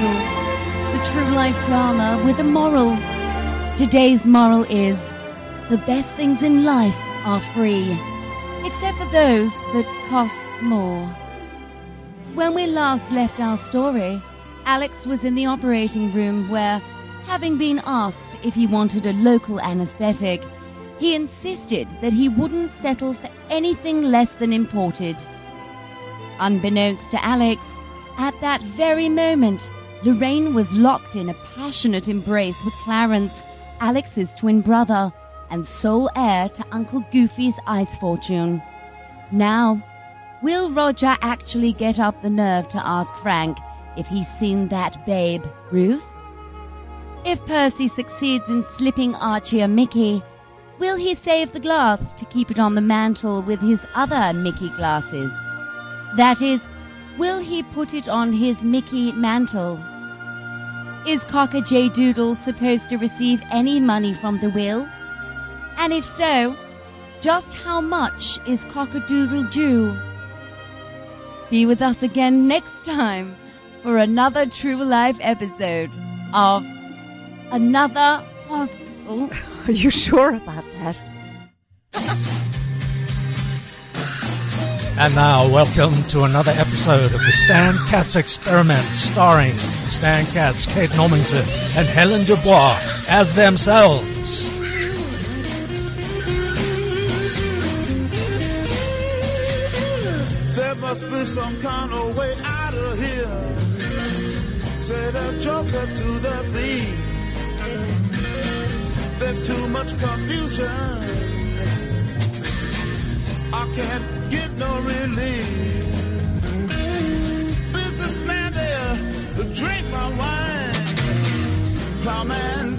The true life drama with a moral. Today's moral is the best things in life are free, except for those that cost more. When we last left our story, Alex was in the operating room where, having been asked if he wanted a local anesthetic, he insisted that he wouldn't settle for anything less than imported. Unbeknownst to Alex, at that very moment, Lorraine was locked in a passionate embrace with Clarence, Alex's twin brother, and sole heir to Uncle Goofy's ice fortune. Now, will Roger actually get up the nerve to ask Frank if he's seen that babe, Ruth? If Percy succeeds in slipping Archie a Mickey, will he save the glass to keep it on the mantel with his other Mickey glasses? That is, will he put it on his Mickey mantle? Is Cocker J. Doodle supposed to receive any money from the will? And if so, just how much is Cockadoodle due? Be with us again next time for another true life episode of Another Hospital. Are you sure about that? And now, welcome to another episode of the Stan Katz Experiment, starring Stan Katz, Kate Normington, and Helen Dubois as themselves. There must be some kind of way out of here. Joker to the thief. There's too much confusion. I can't get no relief. Businessman there, drink my wine. Plowman,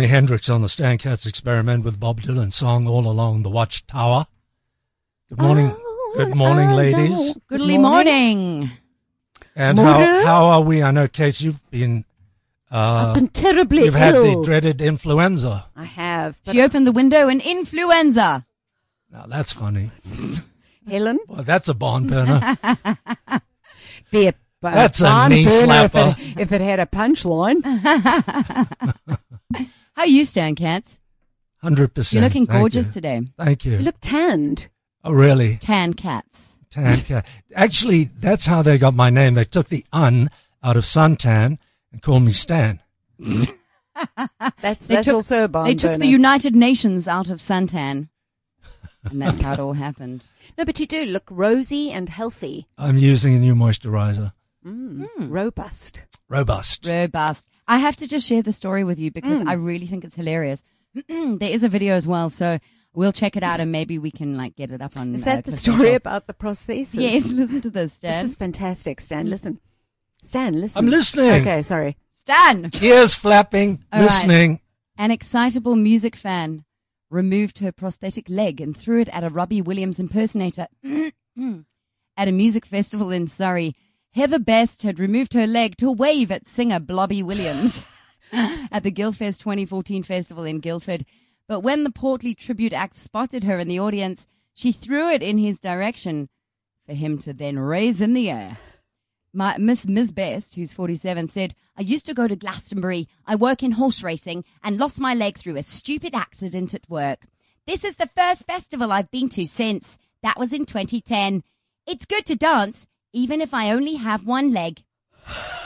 Jimi Hendrix on the Stan Katz Experiment with Bob Dylan song All Along the Watchtower. Good morning. Oh, Good morning, hello. ladies. Good Goodly morning. And Morning. how, how are we? I know, Kate, you've been, uh, I've been terribly you've had the dreaded influenza. I have. But She opened the window and influenza. Now that's funny. Helen, Well, that's a barn burner. be a, a That's a knee burner if slapper. it, if it had a punchline. How you stand, Cats? Hundred percent. You're looking gorgeous you. today. Thank you. You look tanned. oh, really? Tan cats. Tan cat. Actually, that's how they got my name. They took the un out of suntan and called me Stan. That's They that's took- also a barn they took burner. the United Nations out of suntan. And that's how it all happened. no, but you do look rosy and healthy, I'm using a new moisturizer. mm. Mm. robust. Robust. Robust. I have to just share the story with you because Mm. I really think it's hilarious. there is a video as well, so we'll check it out and maybe we can like get it up on. Is uh, that the story about the prosthesis? Yes, listen to this, This is fantastic, Stan. Listen. Stan, listen. I'm listening. Okay, sorry. Stan! Tears flapping, All right. listening. An excitable music fan removed her prosthetic leg and threw it at a Robbie Williams impersonator at a music festival in Surrey. Heather Best had removed her leg to wave at singer Blobby Williams at the Guildfest 2014 festival in Guildford. But when the portly tribute act spotted her in the audience, she threw it in his direction for him to then raise in the air. My Miss Ms. Best, who's 47, said, I used to go to Glastonbury. I work in horse racing and lost my leg through a stupid accident at work. This is the first festival I've been to since. That was in 2010. It's good to dance, even if I only have one leg.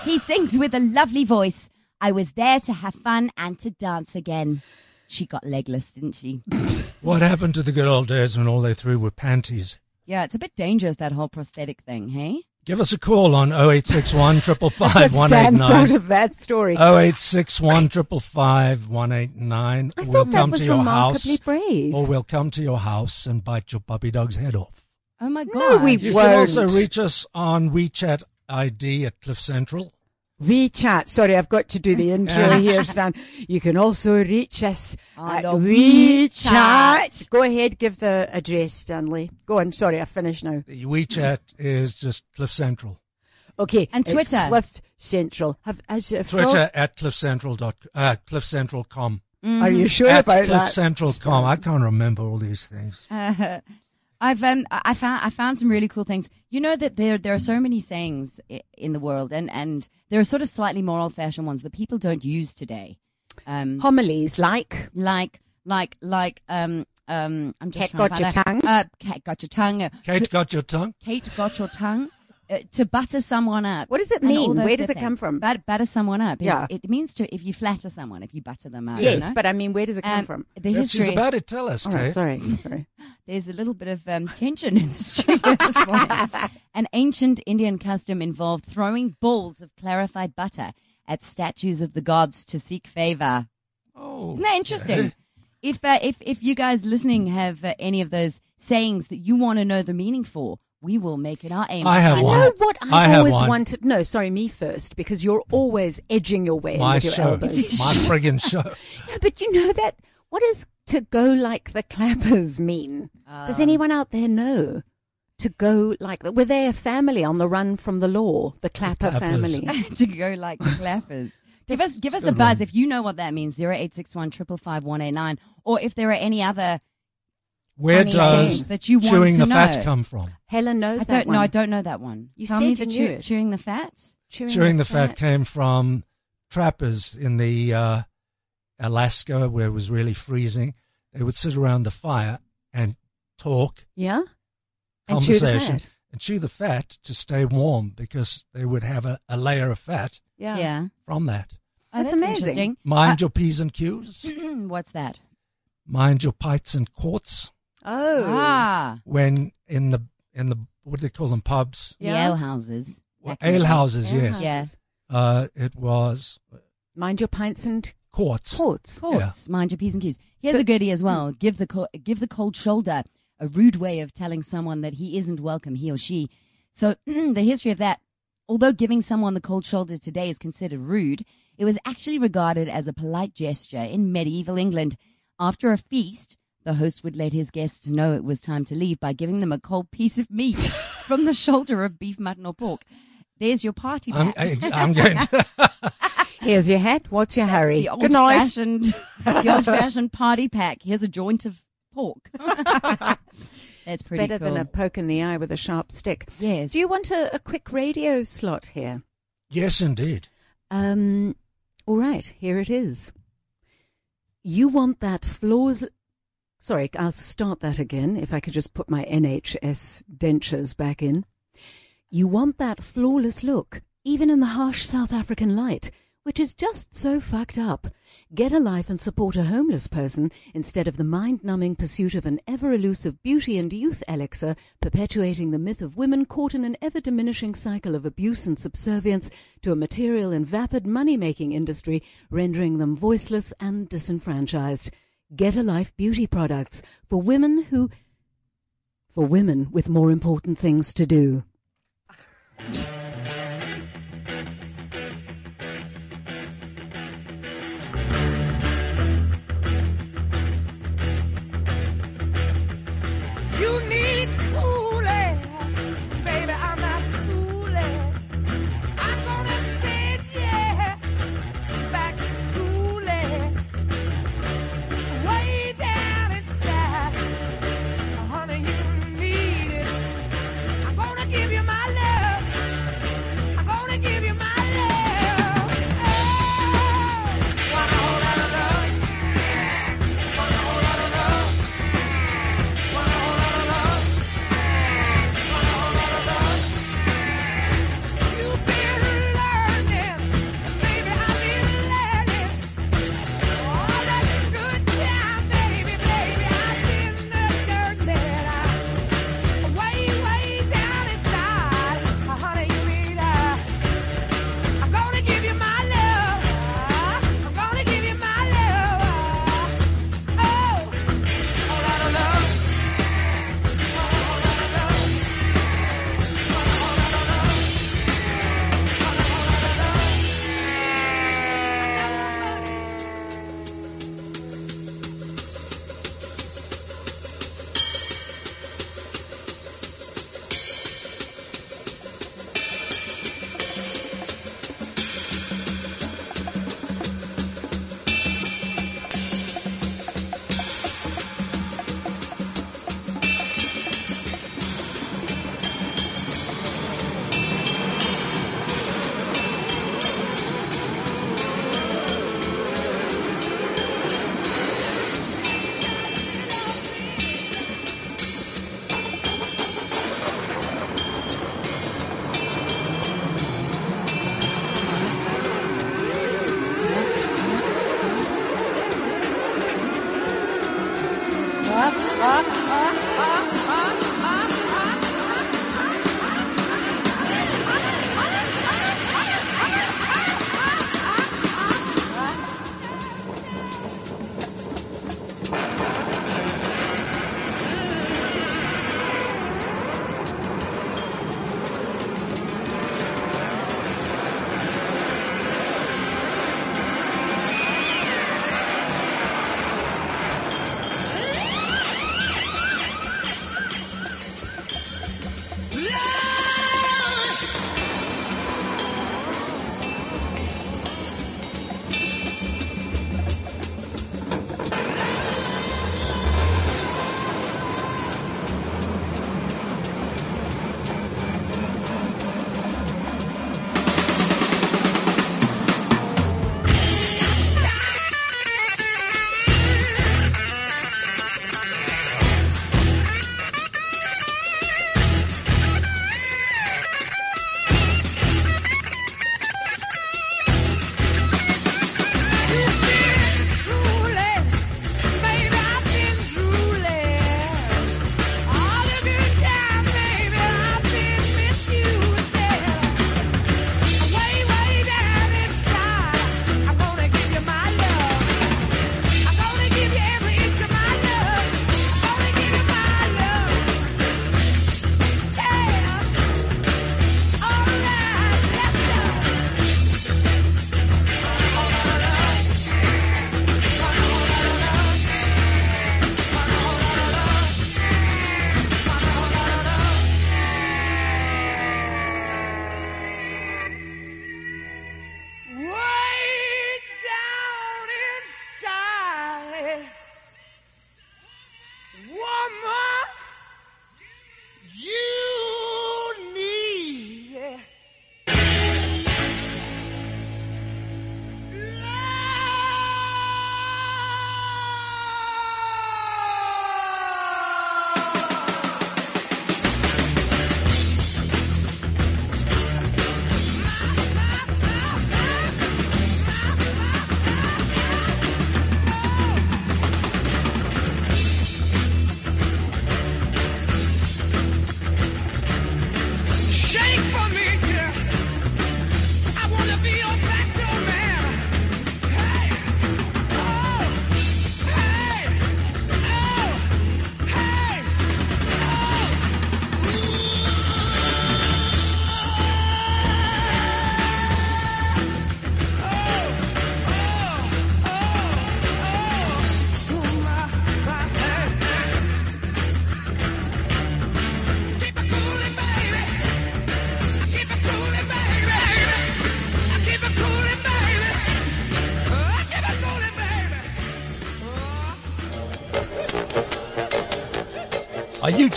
He sings with a lovely voice. I was there to have fun and to dance again. She got legless, didn't she? What happened to the good old days when all they threw were panties? Yeah, it's a bit dangerous, that whole prosthetic thing, hey? Give us a call on 0861 That's what 555 Stan thought 189. of that story. 0861 555 189. I We'll that come was to your remarkably house, brave. or we'll come to your house and bite your puppy dog's head off. Oh my god. No, we You won't. can also reach us on WeChat ID at Cliff Central. WeChat. Sorry, I've got to do the intro here, Stan. You can also reach us On at WeChat. WeChat. Go ahead, give the address, Stanley. Go on. Sorry, I finished now. The WeChat is just Cliff Central. Okay. And it's Twitter. Cliff Central. Have as a Twitter at cliffcentral dot uh, cliffcentral.com. Are you sure at about that? cliffcentral.com. I can't remember all these things. Uh, I've um I I found I found some really cool things. You know that there there are so many sayings in the world, and and there are sort of slightly more old fashioned ones that people don't use today. Um, Homilies like like like like um um I'm just Cat trying got to your find tongue. Uh, cat got your tongue. Kate got your tongue? Kate got your tongue. Uh, to butter someone up. What does it mean? Where does it come from? But, butter someone up. is- Yeah. It means to if you flatter someone, if you butter them up. yes, you know? but I mean, where does it come Um, from? the If history. she's about to tell us, All Kate. sorry, sorry. There's a little bit of um, tension in the studio this morning. An ancient Indian custom involved throwing balls of clarified butter at statues of the gods to seek favor. Oh, Isn't that interesting? If uh, if if you guys listening have uh, any of those sayings that you want to know the meaning for, we will make it our aim. I have find one. Know what I've I have always one. wanted? No, sorry, me first, because you're always edging your way in my with your show. elbows. My friggin' show. No, but you know that. What does to go like the clappers mean? Does Um, anyone out there know? To go like that? Were they a family on the run from the law? The Clapper Clappers. family. to go like the clappers. Give us give us a buzz one. if you know what that means. Zero eight six one triple five one eight nine, or if there are any other Where Funny does that you want chewing to the know. fat come from? Helen knows I that don't one. know. I don't know that one. You Tell said me you the knew chew, it. chewing the fat. Chewing, Chewing the fat came from trappers in the uh, Alaska where it was really freezing. They would sit around the fire and talk, Yeah. And chew the conversation, fat. and chew the fat to stay warm because they would have a, a layer of fat Yeah. Yeah. from that. Oh, That's that's, amazing. interesting. Mind your P's and Q's. What's that? Mind your pints and quarts. Oh. Ah, When in the in the what do they call them pubs? the Yeah. ale houses. Well, Back in the ale houses, Ale yes. Yeah. houses. Uh, it was Mind your pints and quarts. quarts. Of course, mind your p's and q's. Here's So- a goodie as well. Give the co- give the cold shoulder, a rude way of telling someone that he isn't welcome, he or she. So the history of that, although giving someone the cold shoulder today is considered rude, it was actually regarded as a polite gesture in medieval England. After a feast, the host would let his guests know it was time to leave by giving them a cold piece of meat from the shoulder of beef, mutton, or pork. There's your party I'm, pack. I, I'm going to. Here's your hat. What's your hurry? the old Good night. fashioned the old fashioned party pack. Here's a joint of pork. That's pretty Better cool. than a poke in the eye with a sharp stick. yes. Do you want a, a quick radio slot here? yes, indeed. Um, all right, here it is. You want that flaws. Sorry, I'll start that again. If I could just put my NHS dentures back in. You want that flawless look, even in the harsh South African light, which is just so fucked up. Get a life and support a homeless person instead of the mind-numbing pursuit of an ever-elusive beauty and youth elixir perpetuating the myth of women caught in an ever-diminishing cycle of abuse and subservience to a material and vapid money-making industry rendering them voiceless and disenfranchised. Get a Life beauty products for women who for women with more important things to do.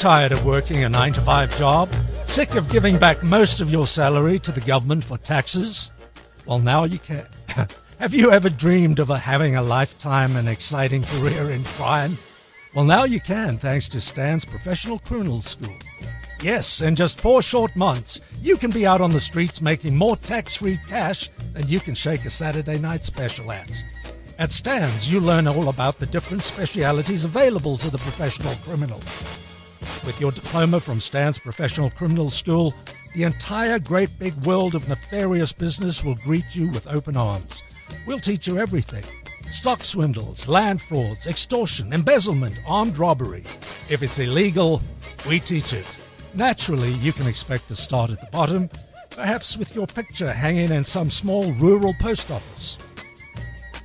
Tired of working a 9 to 5 job? Sick of giving back most of your salary to the government for taxes? Well, now you can. Have you ever dreamed of having a lifetime and exciting career in crime? Well, now you can, thanks to Stan's Professional Criminal School. Yes, in just four short months, you can be out on the streets making more tax-free cash than you can shake a Saturday night special at. At Stan's, you learn all about the different specialities available to the professional criminal. With your diploma from Stan's Professional Criminal School, the entire great big world of nefarious business will greet you with open arms. We'll teach you everything. Stock swindles, land frauds, extortion, embezzlement, armed robbery. If it's illegal, we teach it. Naturally, you can expect to start at the bottom, perhaps with your picture hanging in some small rural post office.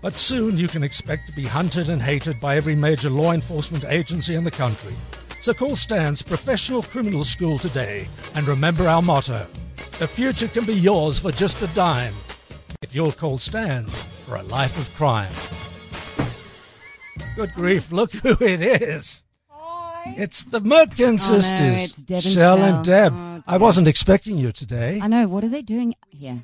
But soon you can expect to be hunted and hated by every major law enforcement agency in the country. So call Stan's Professional Criminal School today and remember our motto. The future can be yours for just a dime if you'll call Stan's for a life of crime. Good grief, look who it is. Hi. It's the Merkin Oh, no, sisters, it's Deb and Shell and Deb. Oh, I wasn't expecting you today. I know. What are they doing here?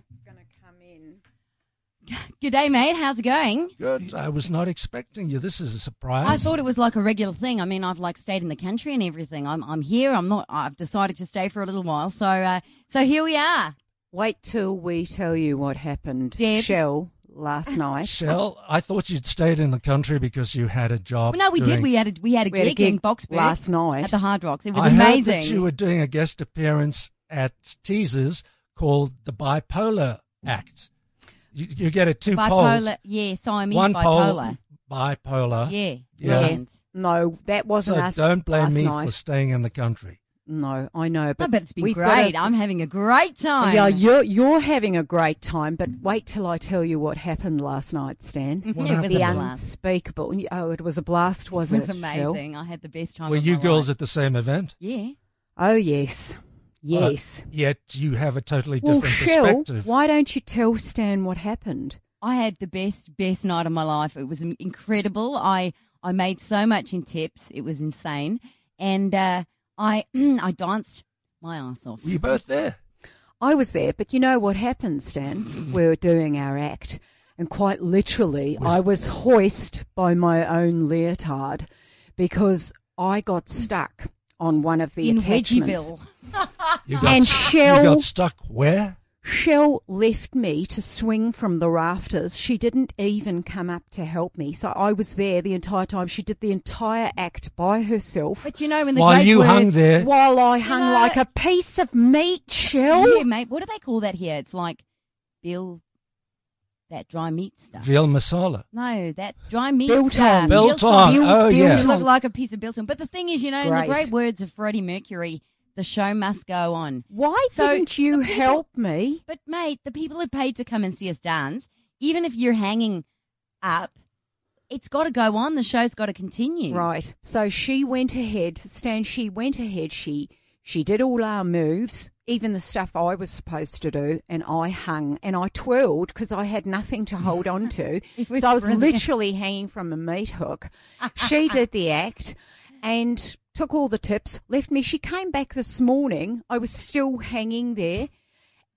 G'day, mate. How's it going? Good. I was not expecting you. This is a surprise. I thought it was like a regular thing. I mean, I've like stayed in the country and everything. I'm I'm here. I'm not. I've decided to stay for a little while. So uh, so here we are. Wait till we tell you what happened, Deb? Shell, last night. Shell, I thought you'd stayed in the country because you had a job. Well, no, we did. We had a we had a We had a gig in gig Boksburg last night. at the Hard Rocks. It was I amazing. heard that you were doing a guest appearance at Teasers called the Bipolar Act. You, you get it two poles. bipolar. Yeah, Siamese One bipolar. pole, bipolar. Yeah, Yeah. brilliant. No, that wasn't So us don't blame last me night. for staying in the country. No, I know, I but bet it's been we've got great. a- I'm having a great time. Yeah, you're you're having a great time, but wait till I tell you what happened last night, Stan. it What was happened? the a blast. unspeakable. Oh, it was a blast, was it it? was Phil? amazing. I had the best time. Were of you my girls life. at the same event? Yeah. Oh yes, yes. Uh, yet you have a totally well, different Shell, perspective. why don't you tell Stan what happened? I had the best, best night of my life. It was incredible. I, I made so much in tips. It was insane. And, uh, I, I danced my ass off. Were you both there? I was there, but you know what happened, Stan? we were doing our act, and quite literally, Was- I was hoist by my own leotard because I got stuck on one of the in attachments. Wedgieville. You got, And you Shell, got stuck where? Shell left me to swing from the rafters. She didn't even come up to help me, so I was there the entire time. She did the entire act by herself. But you know, when the While great you words, hung there, While I hung know- like a piece of meat, Shell. Yeah, mate. What do they call that here? It's like Bill, that dry meat stuff. veal masala. No, that dry meat Biltong. stuff. Biltong. Bil- Oh, yeah. You look like a piece of biltong. But the thing is, you know, in the Great. great words of Freddie Mercury, the show must go on. Why So, didn't you people- help me? But mate, the people who paid to come and see us dance, even if you're hanging up, it's got to go on. The show's got to continue. Right. So she went ahead, Stan, she went ahead, she she did all our moves, even the stuff I was supposed to do, and I hung and I twirled because I had nothing to hold on to. So I was brilliant. literally hanging from a meat hook. She did the act and took all the tips, left me. She came back this morning. I was still hanging there,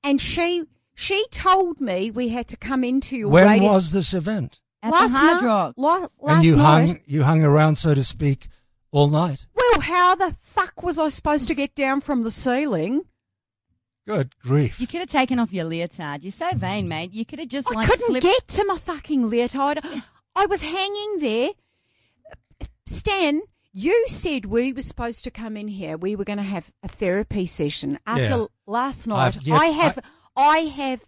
and she she told me we had to come into your When radio. was this event? At last the Hard night, Rock. la- last and you night. hung you hung around, so to speak, all night. Well, how the fuck was I supposed to get down from the ceiling? Good grief! You could have taken off your leotard. You're so vain, mate. You could have just I like couldn't slipped. get to my fucking leotard. I was hanging there. Stan, you said we were supposed to come in here. We were going to have a therapy session. After Yeah. last night, I have, I, have,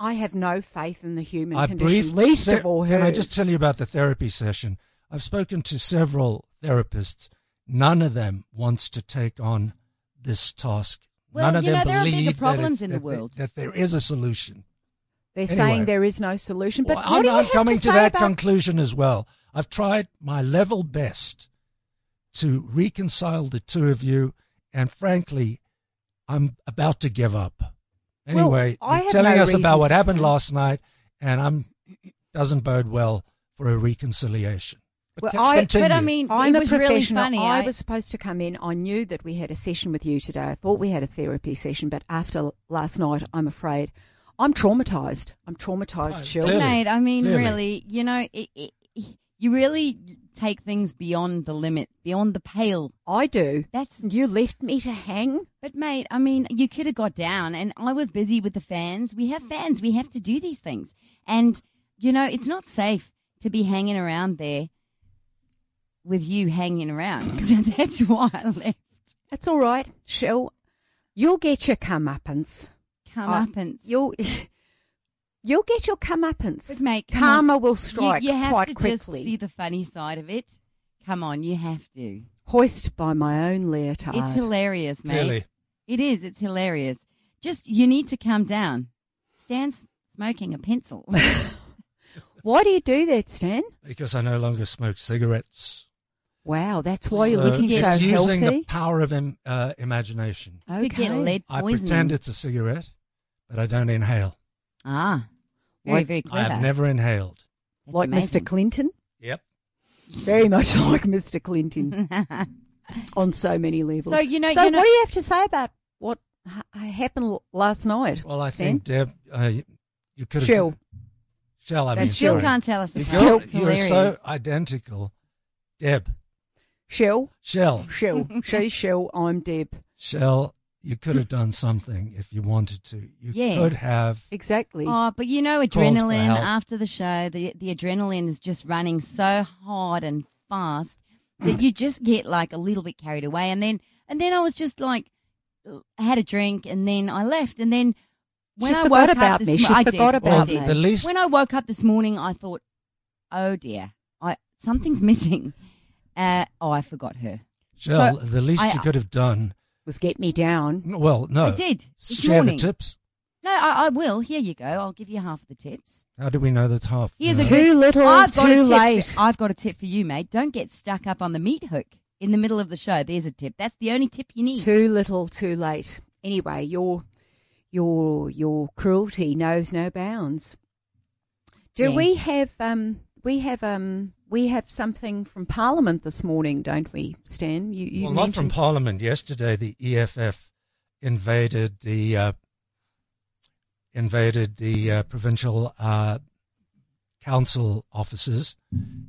I have no faith in the human I condition. least se- of all hers. Can I just tell you about the therapy session? I've spoken to several therapists. None of them wants to take on this task. Well, None of you them know, there are bigger believe that problems it's- in the world. that there is a solution. They're Anyway. saying there is no solution. But Well, what I'm, do you I'm have coming to, to, that conclusion as well. I've tried my level best to reconcile the two of you, and frankly, I'm about to give up. Anyway, I you're telling no us about what happened stay. last night, and I'm doesn't bode well for a reconciliation. Well, I- continue. But I mean, I'm it was really funny. I was supposed to come in. I knew that we had a session with you today. I thought we had a therapy session, but after last night, I'm afraid I'm traumatized. I'm traumatized, Right, Shil. clearly. Mate, I mean, Clearly. really, you know, it, it, you really take things beyond the limit, beyond the pale. I do. That's, You left me to hang. but mate, I mean, you could have got down, and I was busy with the fans. We have fans. We have to do these things, and you know, it's not safe to be hanging around there with you hanging around. So that's why I left. That's all right, Shil. You'll get your comeuppance. Comeuppance. I- You'll you'll get your comeuppance. But mate, come Karma on. will You, strike you have quite to quickly. just see the funny side of it. Come on, you have to. Hoist by my own leotard. It's hilarious, mate. Clearly. It is. It's hilarious. Just you need to calm down. Stan's smoking a pencil. Why do you do that, Stan? Because I no longer smoke cigarettes. Wow, that's why you're So looking it's so using the power of im- uh, imagination. To get lead I pretend it's a cigarette, but I don't inhale. Ah, very Like- very I clever. have never inhaled. That's like amazing. Mr. Clinton. Yep. Very much like Mr. Clinton on so many levels. So, you know- so you know- what do you have to say about what ha- happened l- last night? Well, I Stan? think Deb, uh, you could have. Shell. Shell. I mean, That's Still sorry. can't tell us You're. Still- you're so identical, Deb. Shell, Shell. Shell, she's Shell, I'm Deb. Shell. You could have done something if you wanted to. You Yeah. could have. Exactly. Oh, but you know, for adrenaline help. after the show, the the adrenaline is just running so hard and fast that you just get like a little bit carried away, and then and then I was just like, I had a drink, and then I left, and then when She I forgot woke about up this me. mo- She I did, forgot I about Well, did. me. the least. When I woke up this morning, I thought, oh dear, I something's missing. Uh, oh, I forgot her. Shell. so the least I- you could have done. Was get me down. Well, no. I did this Share morning. the tips. No, I, I will. Here you go. I'll give you half of the tips. How do we know that's half? Here's No. a Too little, I've got a too tip late. For, I've got a tip for you, mate. Don't get stuck up on the meat hook in the middle of the show. There's a tip. That's the only tip you need. Too little, too late. Anyway, your your your cruelty knows no bounds. Do Yeah. we have um we have um we have something from Parliament this morning, don't we, Stan? You, you well, not from Parliament. Yesterday, the EFF invaded the uh, invaded the uh, provincial uh, council offices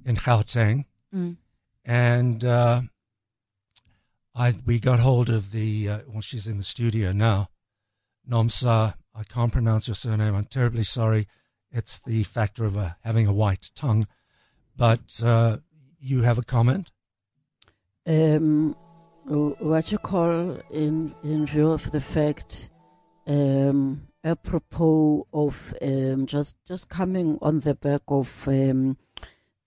in Gauteng, Mm. and uh, I we got hold of the uh, well, she's in the studio now, Nomsa. I can't pronounce your surname. I'm terribly sorry. It's the factor of a, having a white tongue, but uh, you have a comment. um, what you call in in view of the fact, um, apropos of um, just just coming on the back of um,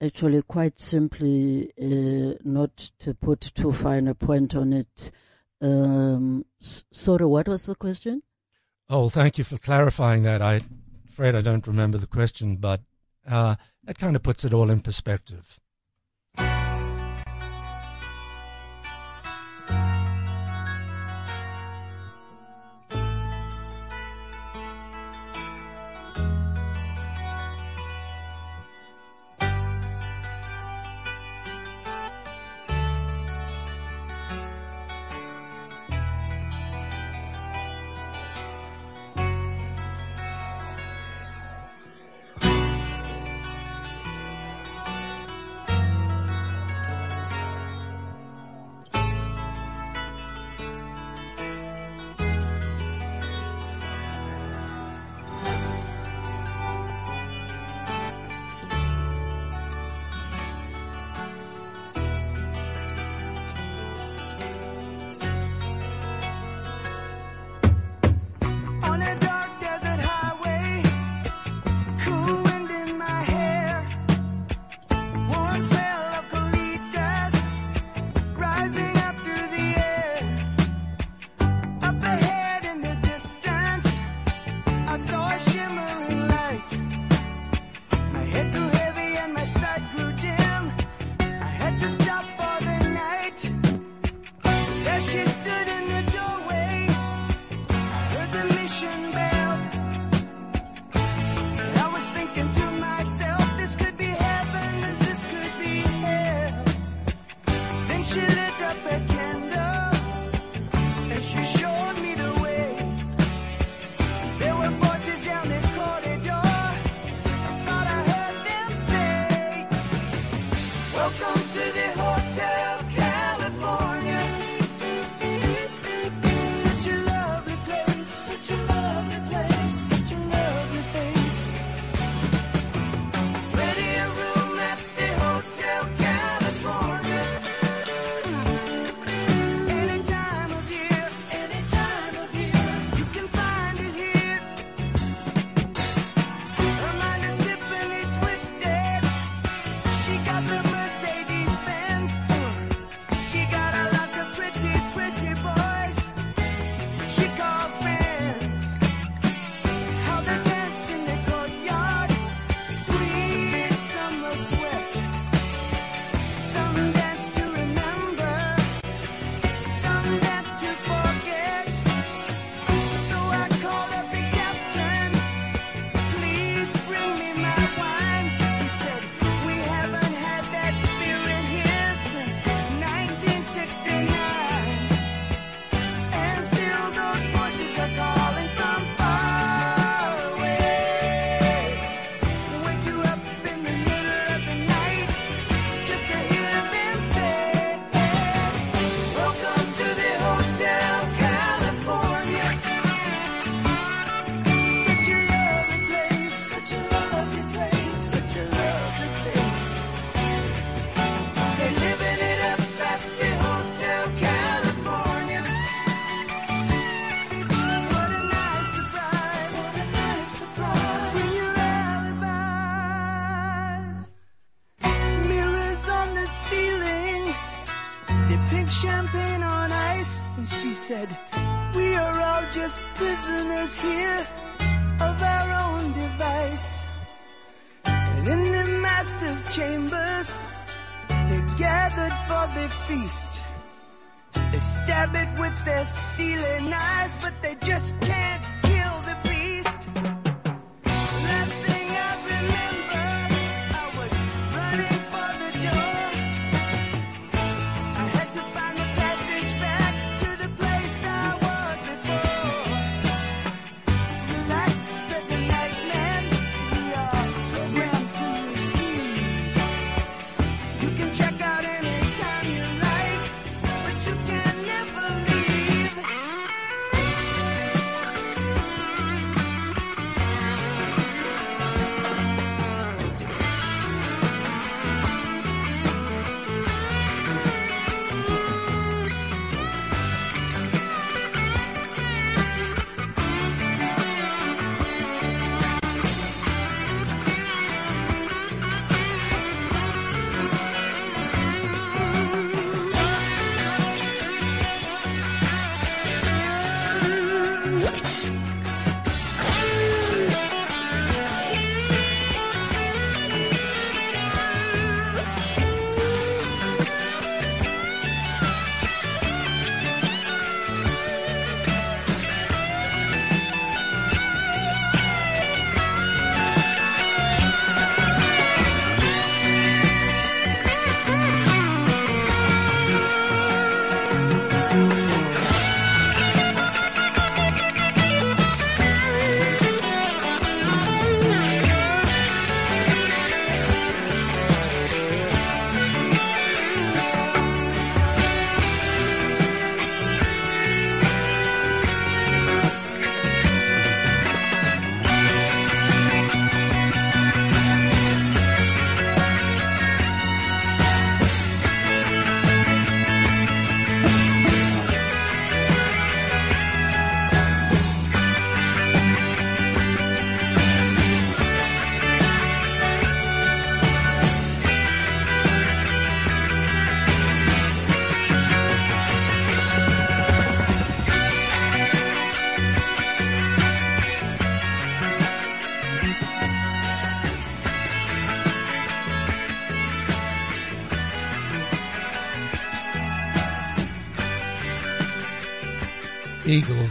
actually quite simply uh, not to put too fine a point on it. Um, sorry, what was the question? Oh, thank you for clarifying that. I'm afraid I don't remember the question, but uh, that kind of puts it all in perspective.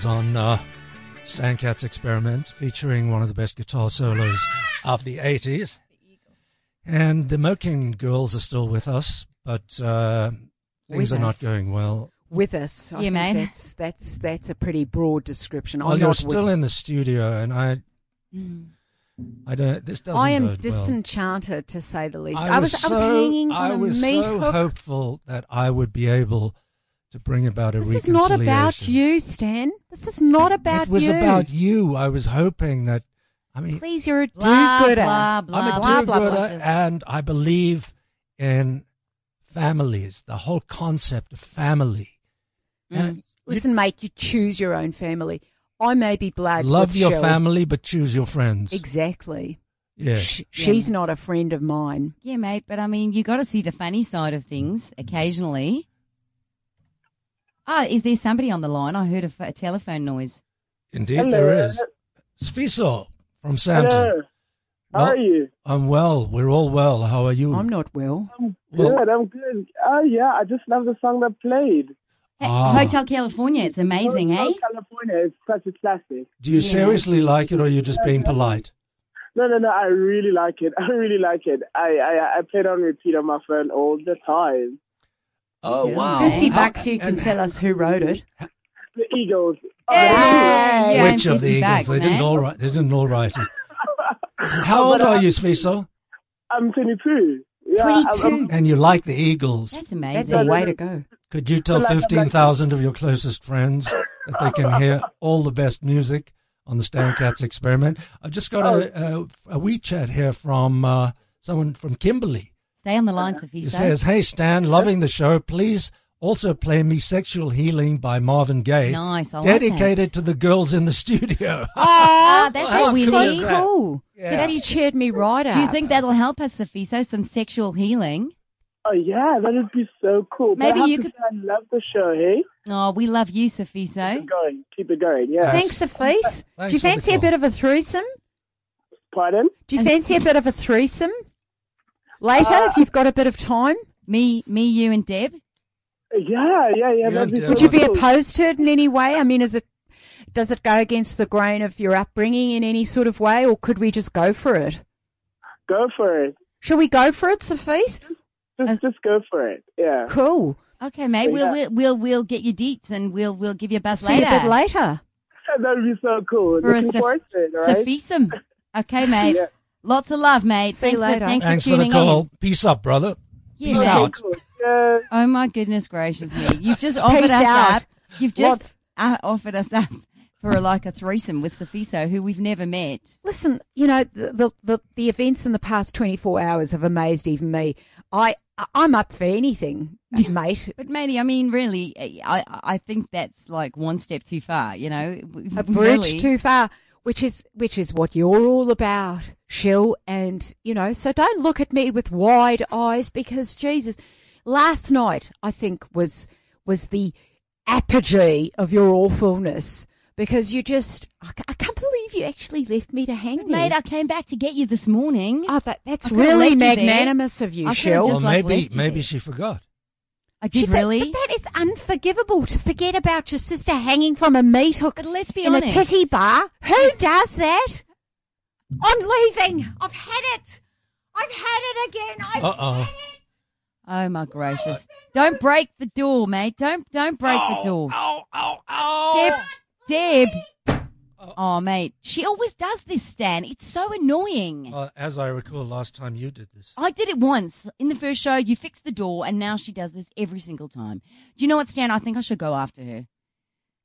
Eagles on uh, Stan Katz Experiment, featuring one of the best guitar solos of the 80s. And the Moking girls are still with us, but uh, things With are not going well. With us. I Yeah, think mate. That's, that's, that's a pretty broad description. Well, I'm you're still with, in the studio, and I, I don't. This doesn't. I am bode well. disenchanted, to say the least. I was, I so, was hanging I on a was meat so hook. hopeful that I would be able to bring about a This is not about you, Stan. This is not about you. It was you. about you. I was hoping that. I mean, Please, you're a do-gooder. blah, blah, I'm a blah, blah, do-gooder, blah. and I believe in families, the whole concept of family. Mm. And Listen, mate, you choose your own family. I may be black. love your Shell. family, but choose your friends. Exactly. yeah. Sh- She's not a friend of mine. Yeah, mate, but I mean, you got to see the funny side of things occasionally. Ah, is there somebody on the line? I heard a telephone noise. Indeed, Hello. there is. Sfiso from Samton. Hello. How Well, are you? I'm well. We're all well. How are you? I'm not well. Well- good. I'm good. Oh yeah, I just love the song that played. Ah. Hotel California, it's amazing, Oh, hey? California is such a classic. Do you Yeah. seriously like it, or are you just being polite? No, no, no. I really like it. I really like it. I I, I play it on repeat on my phone all the time. Oh wow! Fifty How- bucks, you can tell us who wrote it. The Eagles. Yeah, yeah, Which of the Eagles? bucks, they didn't all write. They didn't all write it. How old are you, Sfiso? I'm 22. Yeah, I'm- 22. I'm- And you like the Eagles? That's amazing. That's a way to go. Could you tell Well, I'm- I'm- fifteen thousand of your closest friends that they can hear all the best music on the Stan Katz Experiment? I've just got a, a, a wee chat here from uh, someone from Kimberley. Stay on the line, He Sophie. says, "Hey Stan, loving the show. Please also play me "Sexual Healing" by Marvin Gaye, Nice. I like dedicated to the girls in the studio." Ah, that's How so cool is witty. that? cool. Yeah. That's cheered me right up. Do you think that'll help us, Sophie? So some sexual healing? Oh yeah, that would be so cool. But I Maybe have you to could- say I love the show. Hey, Oh, we love you, keep Safiso. it going. Keep it going. Yeah. Thanks. Thanks, Sophie. Do you fancy a bit of a threesome? Pardon? Do you fancy a bit of a threesome? Later, Uh, if you've got a bit of time? Me, me, you, and Deb. Yeah, yeah, yeah. That'd be Yeah, so Would you be opposed to it in any way? I mean, is it does it go against the grain of your upbringing in any sort of way, or could we just go for it? Go for it. Shall we go for it, Sophie? Just, Uh, just go for it. Yeah. Cool. Okay, mate. We'll, Yeah. we'll we'll we'll get your deets and we'll we'll give you a buzz See later. you a bit later. That'd be so cool. For a Looking Saf- forward to it. All right. Safisum. Okay, mate. Yeah. Lots of love, mate. See you thanks later. For, thanks, Thanks for for the tuning call. in. Peace up, brother. Yeah, Peace mate. out. Oh my goodness gracious me! You've just offered Peace us out. up. You've just uh, offered us up for a, like a threesome with Safiso, who we've never met. Listen, you know the, the the the events in the past 24 hours have amazed even me. I I'm up for anything, mate. But matey, I mean, really, I I think that's like one step too far. You know, A bridge really. too far, which is which is what you're all about, Shell. And you know, so don't look at me with wide eyes because Jesus, last night I think was was the apogee of your awfulness because you just I I can't believe you actually left me to hang But there. mate, I came back to get you this morning. Oh, that, that's really left you there. magnanimous of you, I could've Shell. Well, like maybe maybe there. she forgot. I did but- really. But that is unforgivable to forget about your sister hanging from a meat hook But let's be in honest. a titty bar. Who does that? I'm leaving. I've had it. I've had it again. I've Uh-oh. had it. Oh my gracious! Don't break the door, mate. Don't don't break the door. Ow, ow, ow. Deb, Deb. Oh mate, she always does this, Stan. It's so annoying. Uh, as I recall, last time you did this. I did it once in the first show. You fixed the door, and now she does this every single time. Do you know what, Stan? I think I should go after her.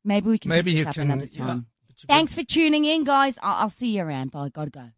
Maybe we can Maybe pick you this up can. another time. you Thanks for tuning in, guys. I'll, I'll see you around. Bye. Gotta go.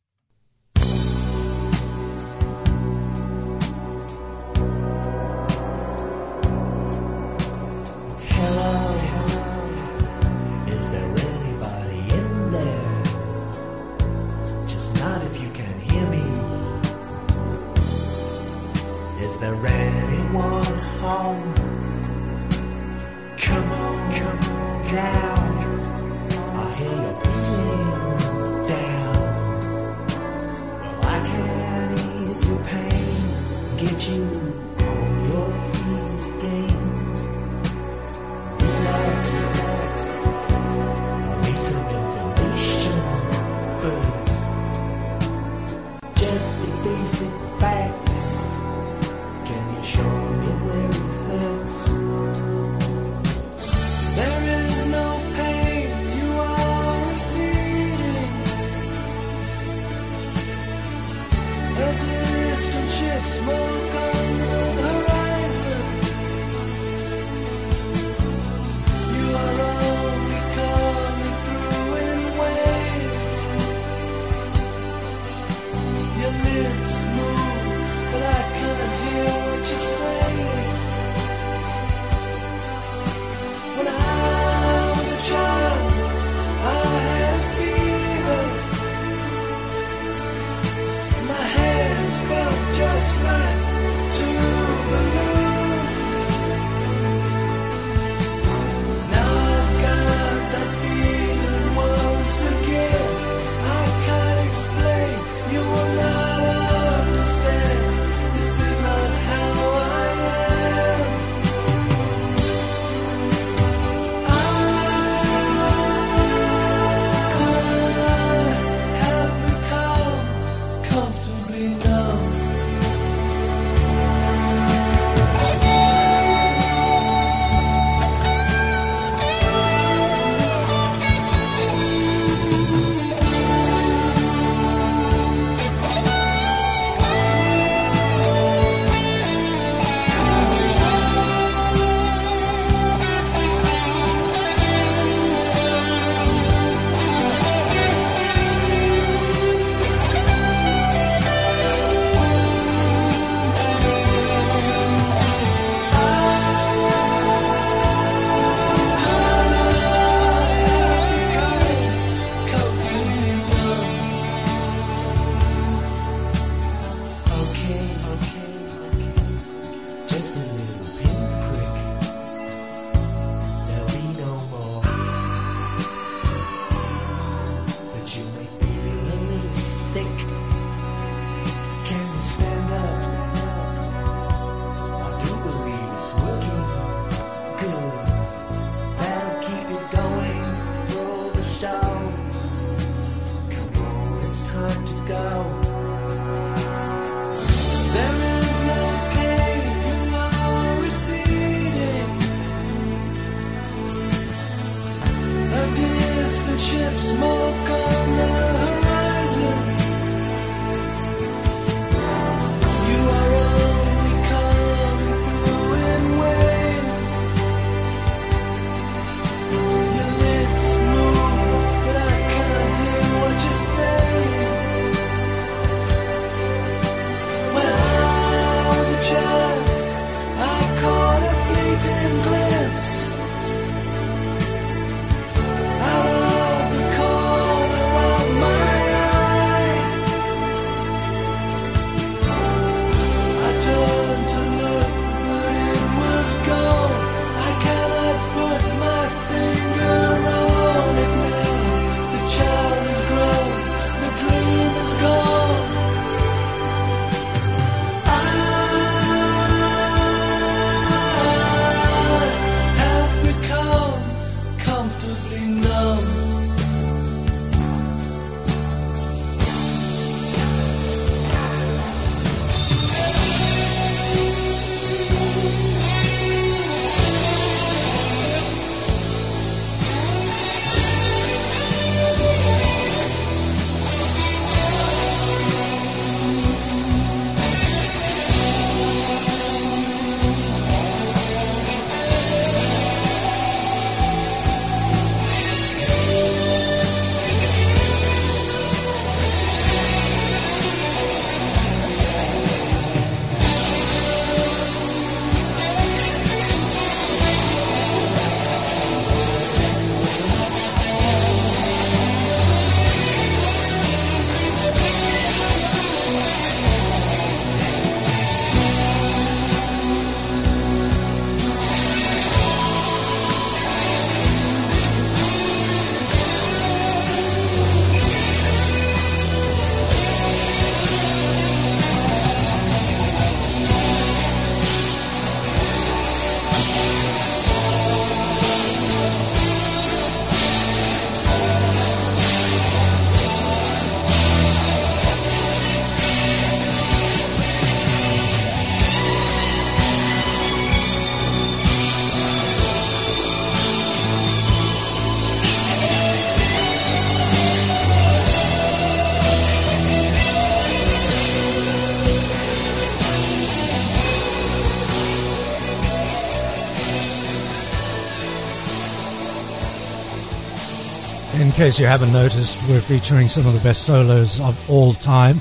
Case you haven't noticed, we're featuring some of the best solos of all time.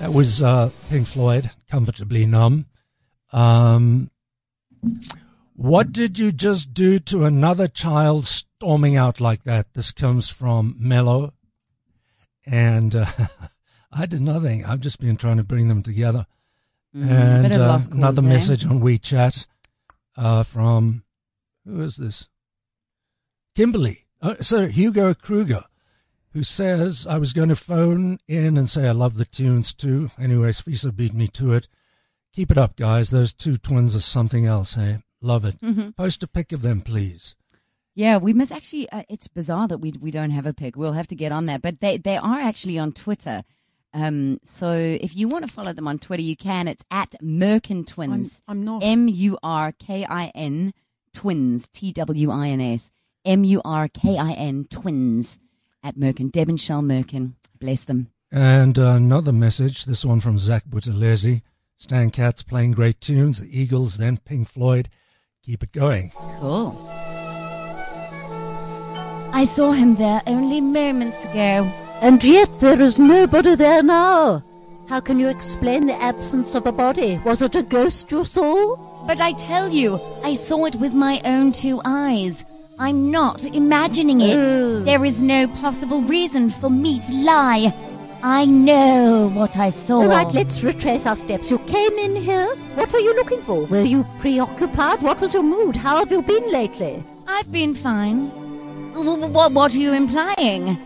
That was uh, Pink Floyd, Comfortably Numb. Um, what did you just do to another child storming out like that? This comes from Mello. And uh, I did nothing. I've just been trying to bring them together. Mm, and uh, another there. message on WeChat uh, from who is this? Kimberly. Uh, so Hugo Kruger, who says I was going to phone in and say I love the tunes too. Anyways, Fisa beat me to it. Keep it up, guys. Those two twins are something else. Hey, love it. Mhm. Post a pic of them, please. Yeah, we must actually. Uh, it's bizarre that we we don't have a pic. We'll have to get on that. But they they are actually on Twitter. Um, so if you want to follow them on Twitter, you can. It's at Merkin I'm, Twins. I'm not. M U R K I N Twins. T W I N S. M U R K I N Twins at Merkin. Deb and Shell Merkin. Bless them. And another message, this one from Zach Buthelezi. Stan Katz playing great tunes, the Eagles, then Pink Floyd. Keep it going. Cool. I saw him there only moments ago. And yet there is nobody there now. How can you explain the absence of a body? Was it a ghost you saw? But I tell you, I saw it with my own two eyes. I'm not imagining it. There is no possible reason for me to lie. I know what I saw. All right, let's retrace our steps. You came in here. What were you looking for? Were you preoccupied? What was your mood? How have you been lately? I've been fine. What, what, what are you implying?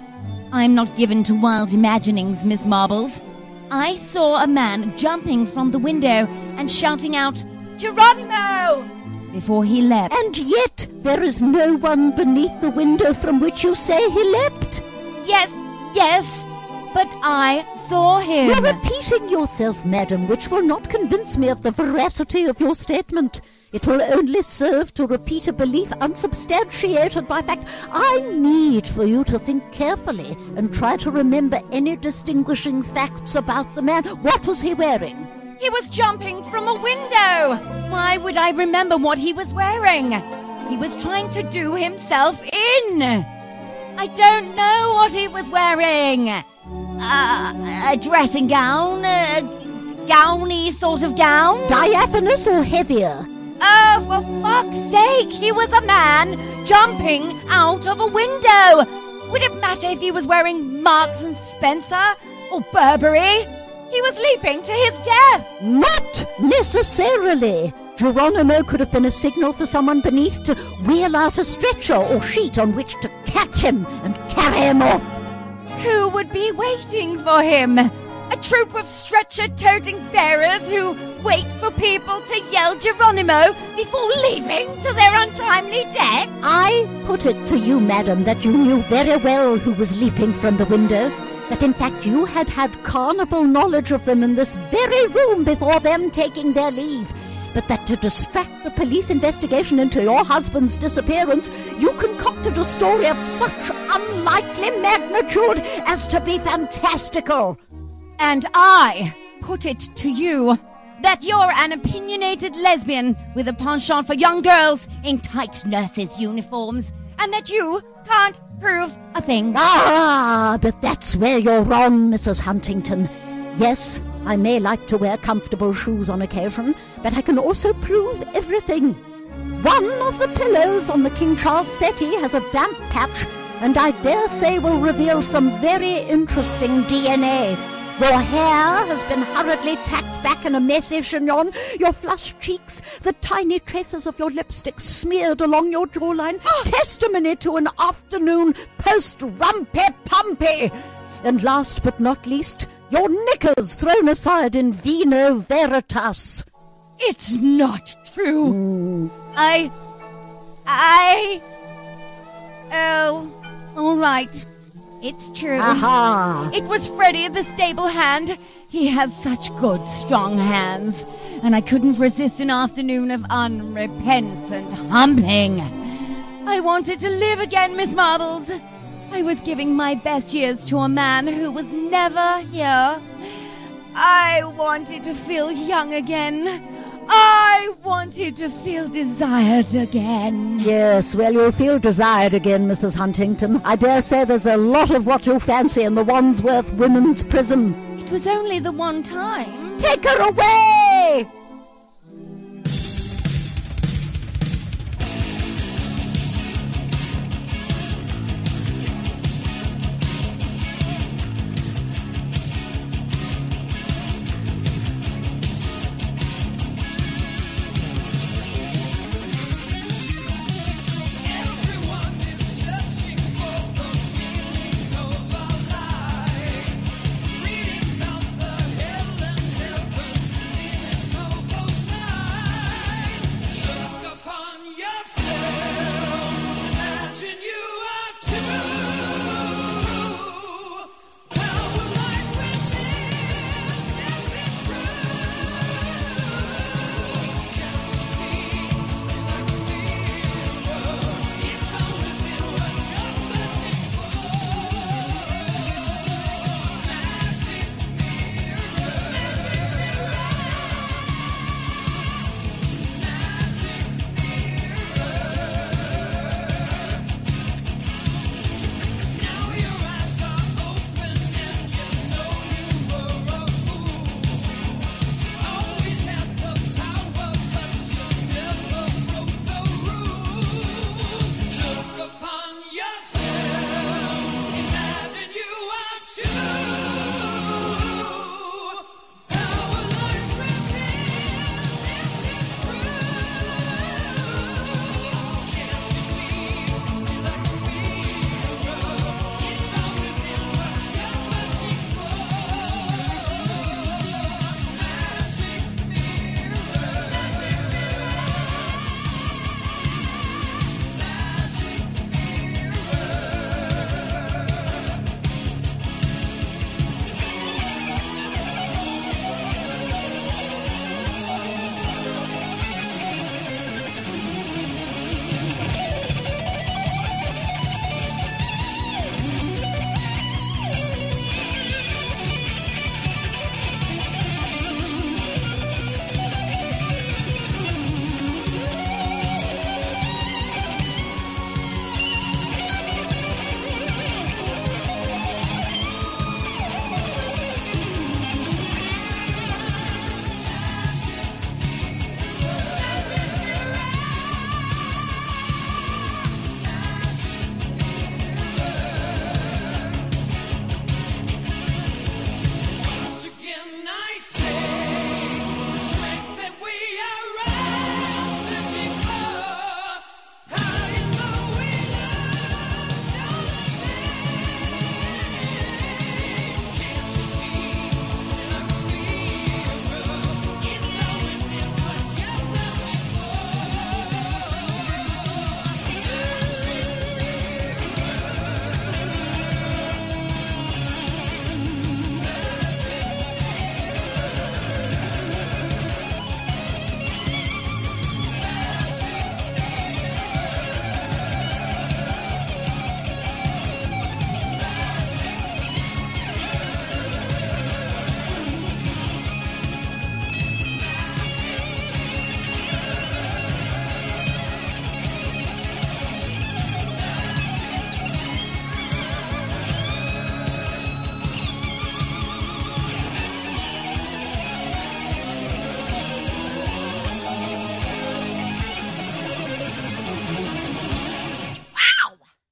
I'm not given to wild imaginings, Miss Marbles. I saw a man jumping from the window and shouting out, Geronimo! Before he leapt. And yet there is no one beneath the window from which you say he leapt. Yes, yes, but I saw him. You're repeating yourself, madam, which will not convince me of the veracity of your statement. It will only serve to repeat a belief unsubstantiated by fact. I need for you to think carefully and try to remember any distinguishing facts about the man. What was he wearing? He was jumping from a window. Why would I remember what he was wearing? He was trying to do himself in. I don't know what he was wearing. Uh, a dressing gown, a gowny sort of gown. Diaphanous or heavier? Oh, for fuck's sake! He was a man jumping out of a window. Would it matter if he was wearing Marks and Spencer or Burberry? He was leaping to his death. Not necessarily. Geronimo could have been a signal for someone beneath to wheel out a stretcher or sheet on which to catch him and carry him off. Who would be waiting for him? A troop of stretcher-toting bearers who wait for people to yell Geronimo before leaving to their untimely death? I put it to you, madam, that you knew very well who was leaping from the window. That in fact you had had carnival knowledge of them in this very room before them taking their leave. But that to distract the police investigation into your husband's disappearance, you concocted a story of such unlikely magnitude as to be fantastical. And I put it to you that you're an opinionated lesbian with a penchant for young girls in tight nurses' uniforms, and that you can't prove a thing. Ah, but that's where you're wrong, Mrs. Huntington. Yes, I may like to wear comfortable shoes on occasion, but I can also prove everything. One of the pillows on the King Charles settee has a damp patch, and I dare say will reveal some very interesting DNA. Your hair has been hurriedly tacked back in a messy chignon, your flushed cheeks, the tiny traces of your lipstick smeared along your jawline, testimony to an afternoon post-rumpy-pumpy. And last but not least, your knickers thrown aside in vino veritas. It's not true. Hmm. I. I. Oh, all right. It's true. Aha! It was Freddy the stable hand. He has such good, strong hands. And I couldn't resist an afternoon of unrepentant humping. I wanted to live again, Miss Marbles. I was giving my best years to a man who was never here. I wanted to feel young again. I wanted to feel desired again. Yes, well, you'll feel desired again, Mrs. Huntington. I dare say there's a lot of what you'll fancy in the Wandsworth Women's Prison. It was only the one time. Take her away!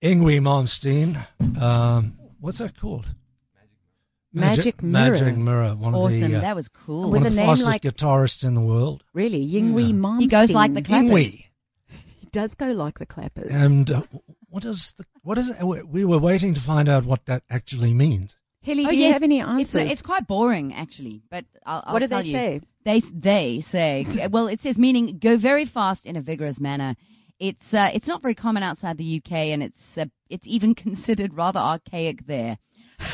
Ingrid Monstein. Um, what's that called? Magic Mirror. Magic Mirror. One Awesome. of the, uh, that was cool. With one of a the name fastest like- guitarists in the world. Really, Yngwie Malmsteen. He goes like the Clappers. Ingrid. He does go like the Clappers. And uh, what is the what is it? We were waiting to find out what that actually means. Hilly, Oh, do you yes, have any It's, answers? it's quite boring, actually, but I'll, I'll what do tell they you. say? They they say well, it says meaning go very fast in a vigorous manner. It's uh, it's not very common outside the UK, and it's uh, it's even considered rather archaic there.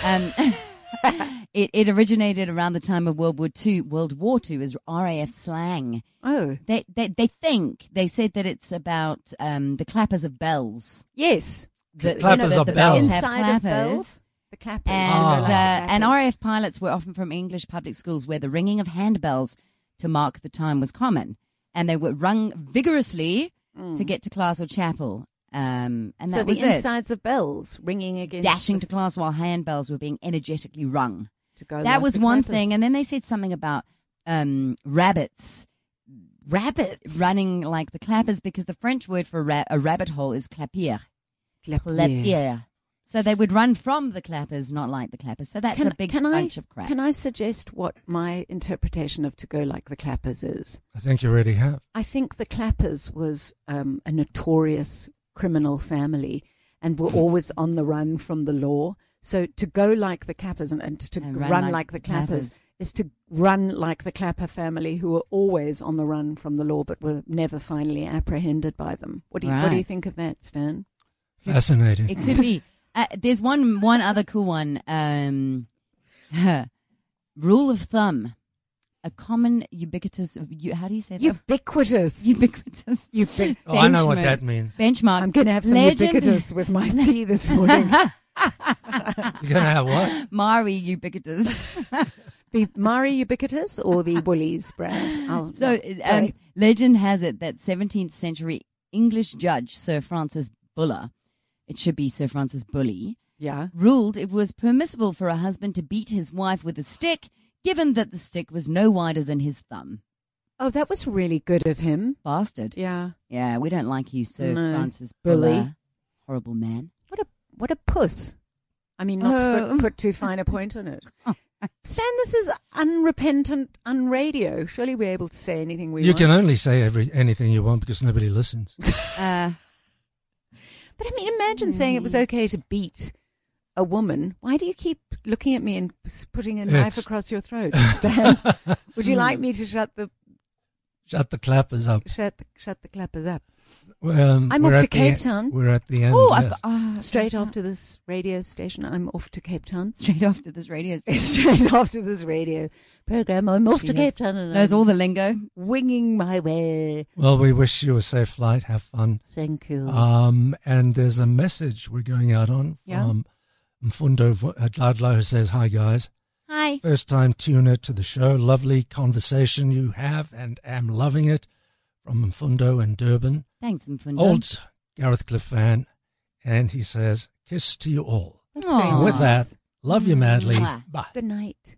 Um, it it originated around the time of World War Two. World War Two is RAF slang. Oh, They they they think they said that it's about um, the clappers of bells. yes. The, Clappers the, of the bells. bells Inside of bells, the clappers. And, Ah. uh, and RAF pilots were often from English public schools where the ringing of handbells to mark the time was common. and they were rung vigorously Mm. to get to class or chapel. Um, and so that the was it. insides of bells ringing against Dashing to class while handbells were being energetically rung. to go that was one clappers. thing. And then they said something about um, rabbits rabbits running like the clappers because the French word for ra- a rabbit hole is clapier. Clapier. So they would run from the clappers, not like the clappers. So that's Can, a big can bunch I, of crap. Can I suggest what my interpretation of To Go Like the Clappers is? I think you already have. I think the Clappers was um, a notorious criminal family and were always on the run from the law. So to go like the Clappers and, and to And run, run like, like the Clappers, Clappers. is to run like the Clapper family who were always on the run from the law but were never finally apprehended by them. What do you, what do you think of that, Stan? Fascinating. It could be. Uh, there's one one other cool one. Um, rule of thumb: a common ubiquitous. You, how do you say that? Ubiquitous. ubiquitous. Ubiquitous. Oh, I know what that means. benchmark. I'm going to have some Legend- ubiquitous with my tea this morning. You're going to have what? Mari ubiquitous. the Mari ubiquitous or the Woolies brand? I'll, so, no, um, legend has it that 17th century English judge Sir Francis Buller, it should be Sir Francis Bully, yeah. ruled it was permissible for a husband to beat his wife with a stick, given that the stick was no wider than his thumb. Oh, that was really good of him. Bastard. Yeah. Yeah, we don't like you, Sir No. Francis Bully. Buller. Horrible man. What a what a puss. I mean, not to Oh. put, put too fine a point on it. Stan, this is unrepentant, unradio. Surely we're able to say anything we You want. You can only say every anything you want because nobody listens. Uh, But I mean, imagine saying it was mm. okay to beat a woman. Why do you keep looking at me and putting a knife It's- across your throat, Stan? Would you like mm. me to shut the Shut the clappers up. shut the, shut the clappers up Um, I'm off to the Cape e- Town. We're at the end. oh, yes. I've got, ah, straight okay. after this radio station? I'm off to Cape Town. straight after this radio station. straight after this radio program, I'm off She to knows- Cape Town and Knows I'm all the lingo. winging my way. Well, we wish you a safe flight. Have fun. Thank you. Um, and there's a message we're going out on Yeah. from Mfundo V- who says, Hi guys. Hi. First time tuner to the show. Lovely conversation you have and am loving it. From Mfundo in Durban. Thanks, Mfundo. Old Gareth Cliff fan. And he says, Kiss to you all. That's very Aw. With that, love you madly. Mwah. Bye. Good night.